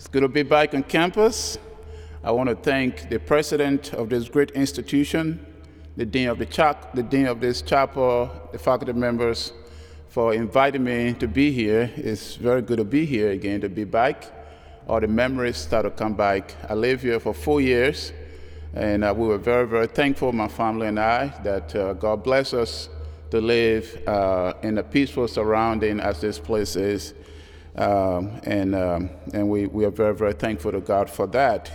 It's good to be back on campus. I want to thank the president of this great institution, the dean of the, cha- the dean of this chapel, the faculty members, for inviting me to be here. It's very good to be here again, to be back. All the memories start to come back. I lived here for four years, and uh, we were very, very thankful, my family and I, that uh, God bless us to live uh, in a peaceful surrounding as this place is. Um, and um, and we, we are very, very thankful to God for that.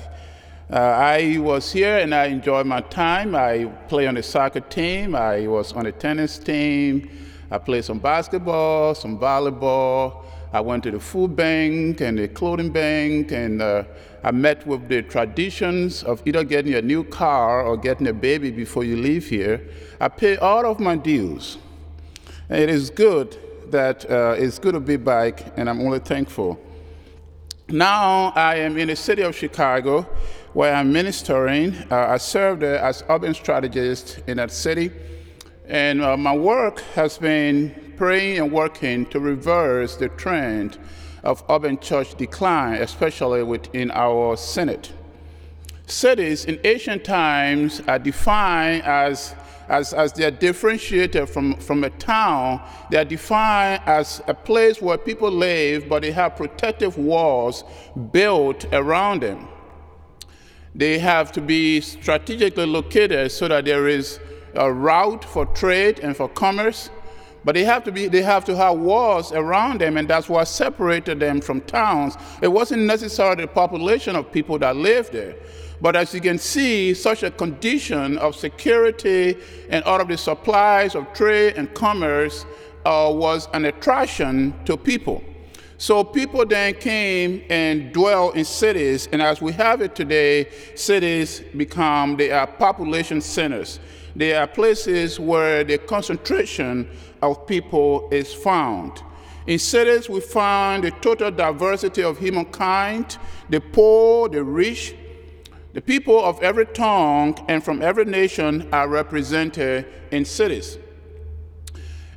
Uh, I was here and I enjoyed my time. I played on the soccer team, I was on the tennis team, I played some basketball, some volleyball. I went to the food bank and the clothing bank, and uh, I met with the traditions of either getting a new car or getting a baby before you leave here. I paid all of my dues. And it is good that uh, good to be back, and I'm only thankful. Now I am in the city of Chicago, where I'm ministering. Uh, I serve there as urban strategist in that city, and uh, my work has been praying and working to reverse the trend of urban church decline, especially within our synod. Cities in ancient times are defined as as, as they are differentiated from, from a town, they are defined as a place where people live, but they have protective walls built around them. They have to be strategically located so that there is a route for trade and for commerce, but they have to be they have to have walls around them, and that's what separated them from towns. It wasn't necessarily the population of people that lived there. But as you can see, such a condition of security and all of the supplies of trade and commerce uh, was an attraction to people. So people then came and dwelt in cities, and as we have it today, cities become they are population centers. They are places where the concentration of people is found. In cities, we find the total diversity of humankind, the poor, the rich, the people of every tongue and from every nation are represented in cities.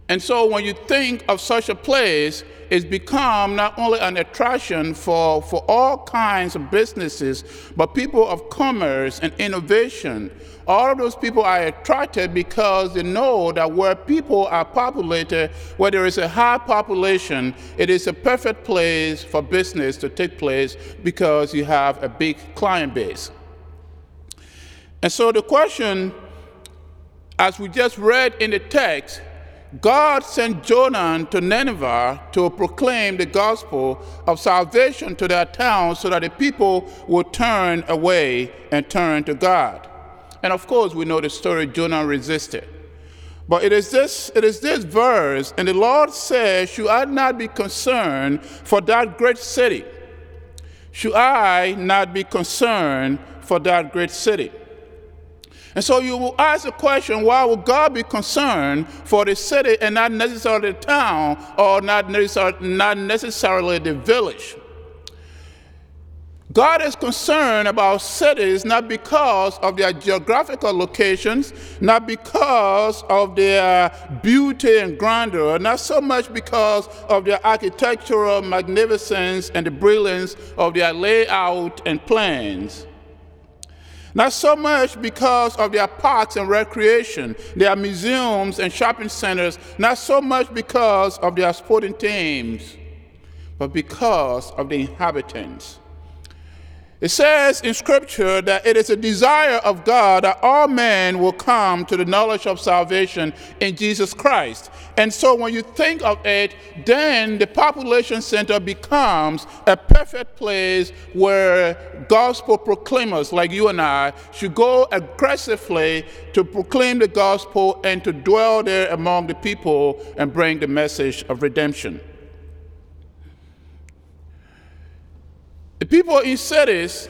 And so when you think of such a place, it's become not only an attraction for, for all kinds of businesses, but people of commerce and innovation. All of those people are attracted because they know that where people are populated, where there is a high population, it is a perfect place for business to take place because you have a big client base. And so the question, as we just read in the text, God sent Jonah to Nineveh to proclaim the gospel of salvation to their town so that the people would turn away and turn to God. And of course, we know the story Jonah resisted. But it is this, it is this verse, and the Lord says, Should I not be concerned for that great city? Should I not be concerned for that great city? And so you will ask the question why would God be concerned for the city and not necessarily the town or not necessarily, not necessarily the village? God is concerned about cities not because of their geographical locations, not because of their beauty and grandeur, not so much because of their architectural magnificence and the brilliance of their layout and plans. Not so much because of their parks and recreation, their museums and shopping centers, not so much because of their sporting teams, but because of the inhabitants. It says in Scripture that it is a desire of God that all men will come to the knowledge of salvation in Jesus Christ. And so when you think of it, then the population center becomes a perfect place where gospel proclaimers like you and I should go aggressively to proclaim the gospel and to dwell there among the people and bring the message of redemption. People in cities,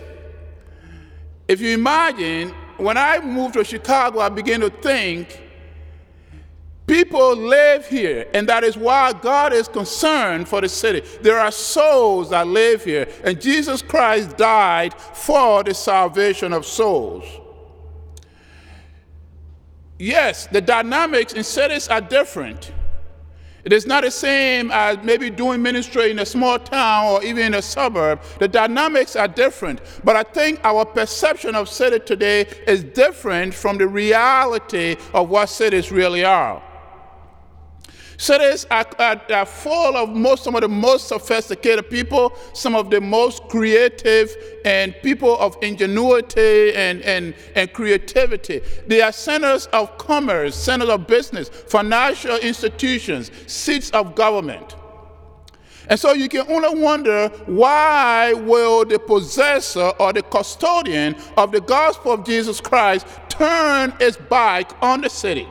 if you imagine, when I moved to Chicago, I began to think people live here, and that is why God is concerned for the city. There are souls that live here, and Jesus Christ died for the salvation of souls. Yes, the dynamics in cities are different. It is not the same as maybe doing ministry in a small town or even in a suburb. The dynamics are different. But I think our perception of cities today is different from the reality of what cities really are. Cities are, are, are, full of most, some of the most sophisticated people, some of the most creative, and people of ingenuity and, and, and creativity. They are centers of commerce, centers of business, financial institutions, seats of government. And so you can only wonder why will the possessor or the custodian of the gospel of Jesus Christ turn its back on the city?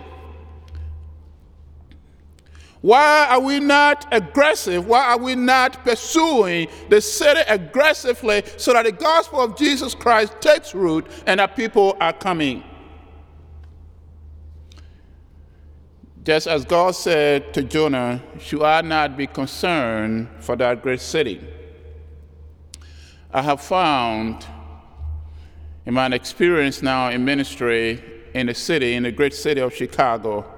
Why are we not aggressive? Why are we not pursuing the city aggressively so that the gospel of Jesus Christ takes root and that people are coming? Just as God said to Jonah, should I not be concerned for that great city? I have found in my experience now in ministry in the city, in the great city of Chicago,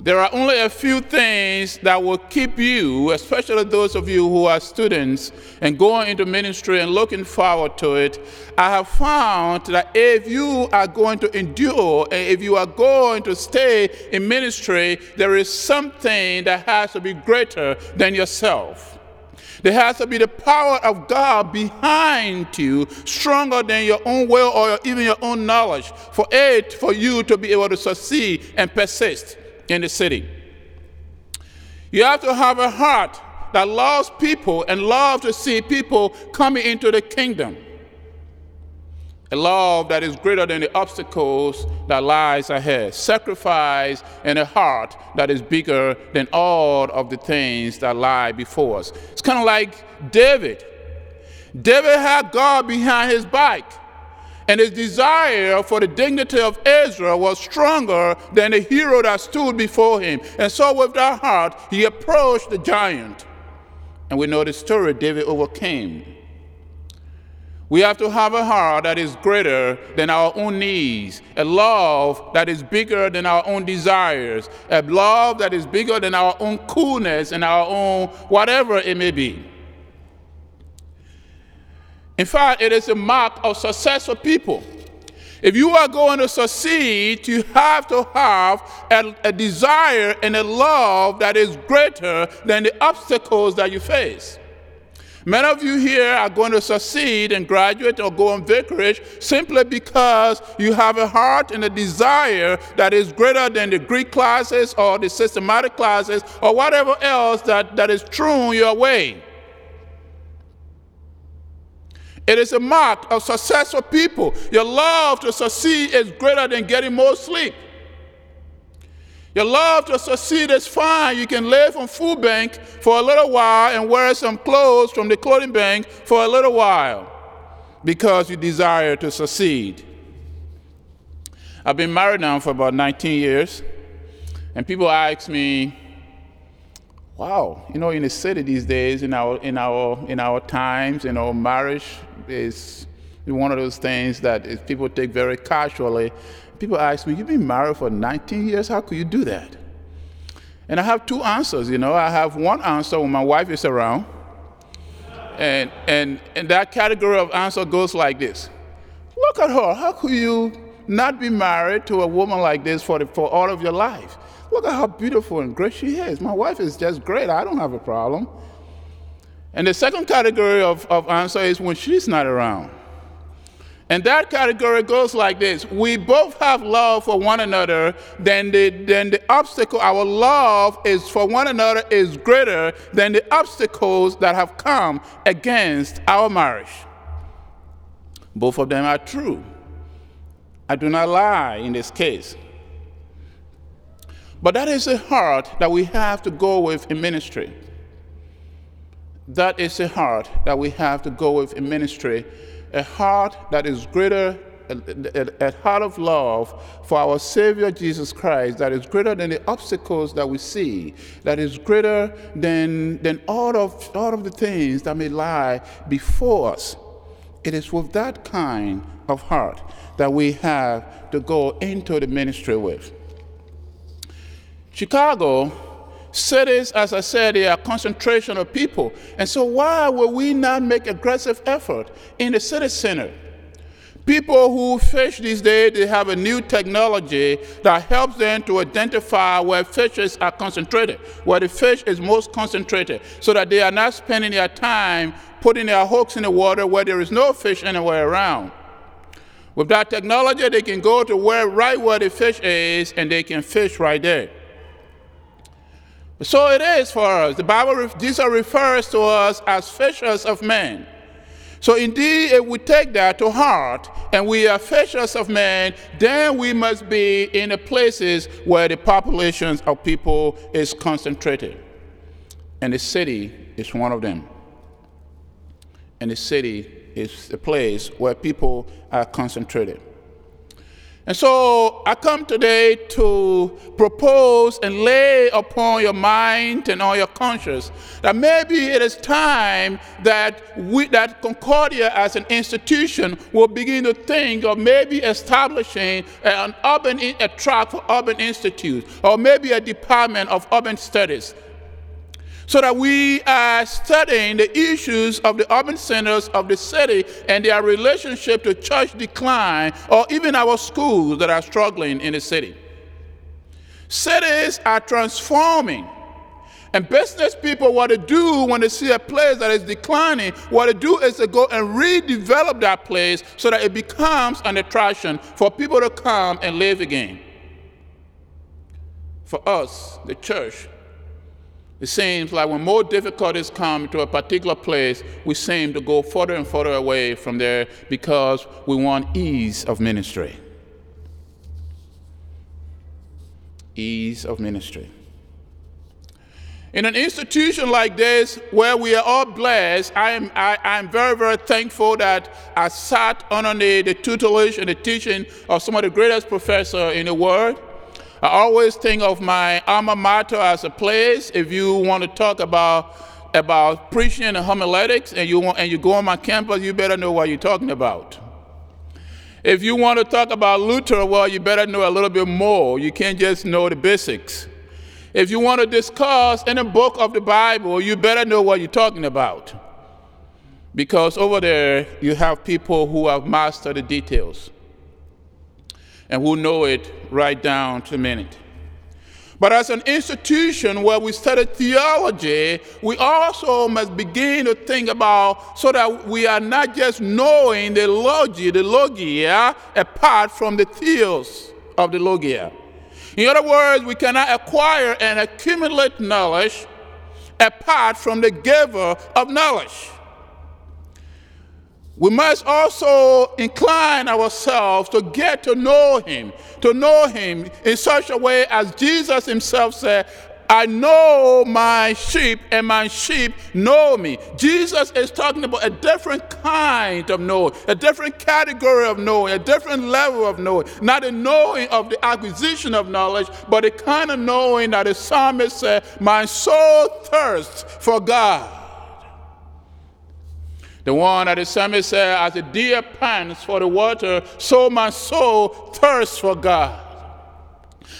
there are only a few things that will keep you, especially those of you who are students and going into ministry and looking forward to it. I have found that if you are going to endure and if you are going to stay in ministry, there is something that has to be greater than yourself. There has to be the power of God behind you, stronger than your own will or even your own knowledge, for it, for you to be able to succeed and persist in the city. You have to have a heart that loves people and love to see people coming into the kingdom. A love that is greater than the obstacles that lies ahead. Sacrifice and a heart that is bigger than all of the things that lie before us. It's kind of like David. David had God behind his back and his desire for the dignity of Israel was stronger than the hero that stood before him. And so, with that heart, he approached the giant. And we know the story David overcame. We have to have a heart that is greater than our own needs, a love that is bigger than our own desires, a love that is bigger than our own coolness and our own whatever it may be. In fact, it is a mark of successful people. If you are going to succeed, you have to have a, a, desire and a love that is greater than the obstacles that you face. Many of you here are going to succeed and graduate or go on vicarage simply because you have a heart and a desire that is greater than the Greek classes or the systematic classes or whatever else that, that is thrown your way. It is a mark of successful people. Your love to succeed is greater than getting more sleep. Your love to succeed is fine. You can live on food bank for a little while and wear some clothes from the clothing bank for a little while because you desire to succeed. I've been married now for about 19 years, and people ask me, wow, you know, in the city these days, in our, in our, in our times, in our marriage is one of those things that people take very casually. People ask me, you've been married for 19 years, how could you do that? And I have two answers, you know. I have one answer when my wife is around, and, and, and that category of answer goes like this Look at her, how could you not be married to a woman like this for, the, for all of your life? Look at how beautiful and great she is. My wife is just great. I don't have a problem. And the second category of, of answer is when she's not around. And that category goes like this We both have love for one another, then the, then the obstacle, our love is for one another is greater than the obstacles that have come against our marriage. Both of them are true. I do not lie in this case. But that is a heart that we have to go with in ministry. That is a heart that we have to go with in ministry. A heart that is greater, a, a, a heart of love for our Savior Jesus Christ that is greater than the obstacles that we see, that is greater than, than all, of, all of the things that may lie before us. It is with that kind of heart that we have to go into the ministry with. Chicago Cities, as I said, they are concentration of people. And so, why will we not make aggressive effort in the city center? People who fish these days, they have a new technology that helps them to identify where fishes are concentrated, where the fish is most concentrated, so that they are not spending their time putting their hooks in the water where there is no fish anywhere around. With that technology, they can go to where right where the fish is and they can fish right there. So it is for us. The Bible, Jesus refers to us as fishers of men. So indeed, if we take that to heart and we are fishers of men, then we must be in the places where the populations of people is concentrated. And the city is one of them. And the city is the place where people are concentrated. And so I come today to propose and lay upon your mind and on your conscience that maybe it is time that we, that Concordia as an institution will begin to think of maybe establishing an urban a track for urban institute or maybe a department of urban studies so that we are studying the issues of the urban centers of the city and their relationship to church decline or even our schools that are struggling in the city. Cities are transforming. And business people, what to do when they see a place that is declining, what to do is to go and redevelop that place so that it becomes an attraction for people to come and live again. For us, the church, it seems like when more difficulties come to a particular place, we seem to go further and further away from there because we want ease of ministry. Ease of ministry. In an institution like this, where we are all blessed, I am, I, am very, very thankful that I sat under the, the tutelage and the teaching of some of the greatest professors in the world. I always think of my alma mater as a place. If you want to talk about about preaching and homiletics, and you want, and you go on my campus, you better know what you're talking about. If you want to talk about Luther, well, you better know a little bit more. You can't just know the basics. If you want to discuss any book of the Bible, you better know what you're talking about. Because over there, you have people who have mastered the details and who know it right down to the minute. But as an institution where we study theology, we also must begin to think about so that we are not just knowing the logia, the logia, apart from the theos of the logia. In other words, we cannot acquire and accumulate knowledge apart from the giver of knowledge. We must also incline ourselves to get to know Him, to know Him in such a way as Jesus Himself said, I know my sheep, and my sheep know me. Jesus is talking about a different kind of knowing, a different category of knowing, a different level of knowing. Not a knowing of the acquisition of knowledge, but a kind of knowing that the psalmist said, My soul thirsts for God. The one that the psalmist said, As the deer pants for the water, so my soul thirsts for God.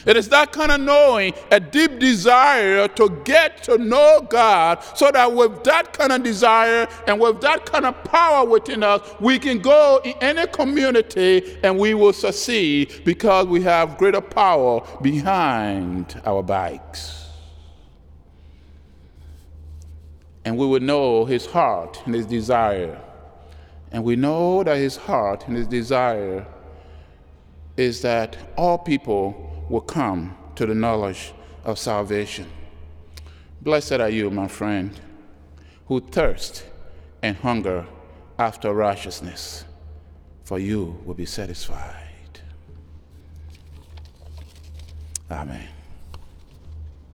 It is that kind of knowing, a deep desire to get to know God, so that with that kind of desire and with that kind of power within us, we can go in any community and we will succeed because we have greater power behind our bikes. And we will know his heart and his desire. And we know that his heart and his desire is that all people will come to the knowledge of salvation. Blessed are you, my friend, who thirst and hunger after righteousness, for you will be satisfied. Amen.